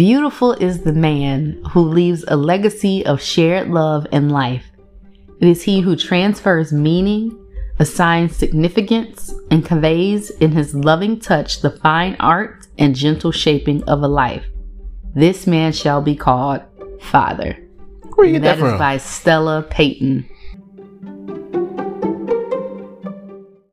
Beautiful is the man who leaves a legacy of shared love and life. It is he who transfers meaning, assigns significance, and conveys in his loving touch the fine art and gentle shaping of a life. This man shall be called Father. Where you get That that, is from? by Stella Payton.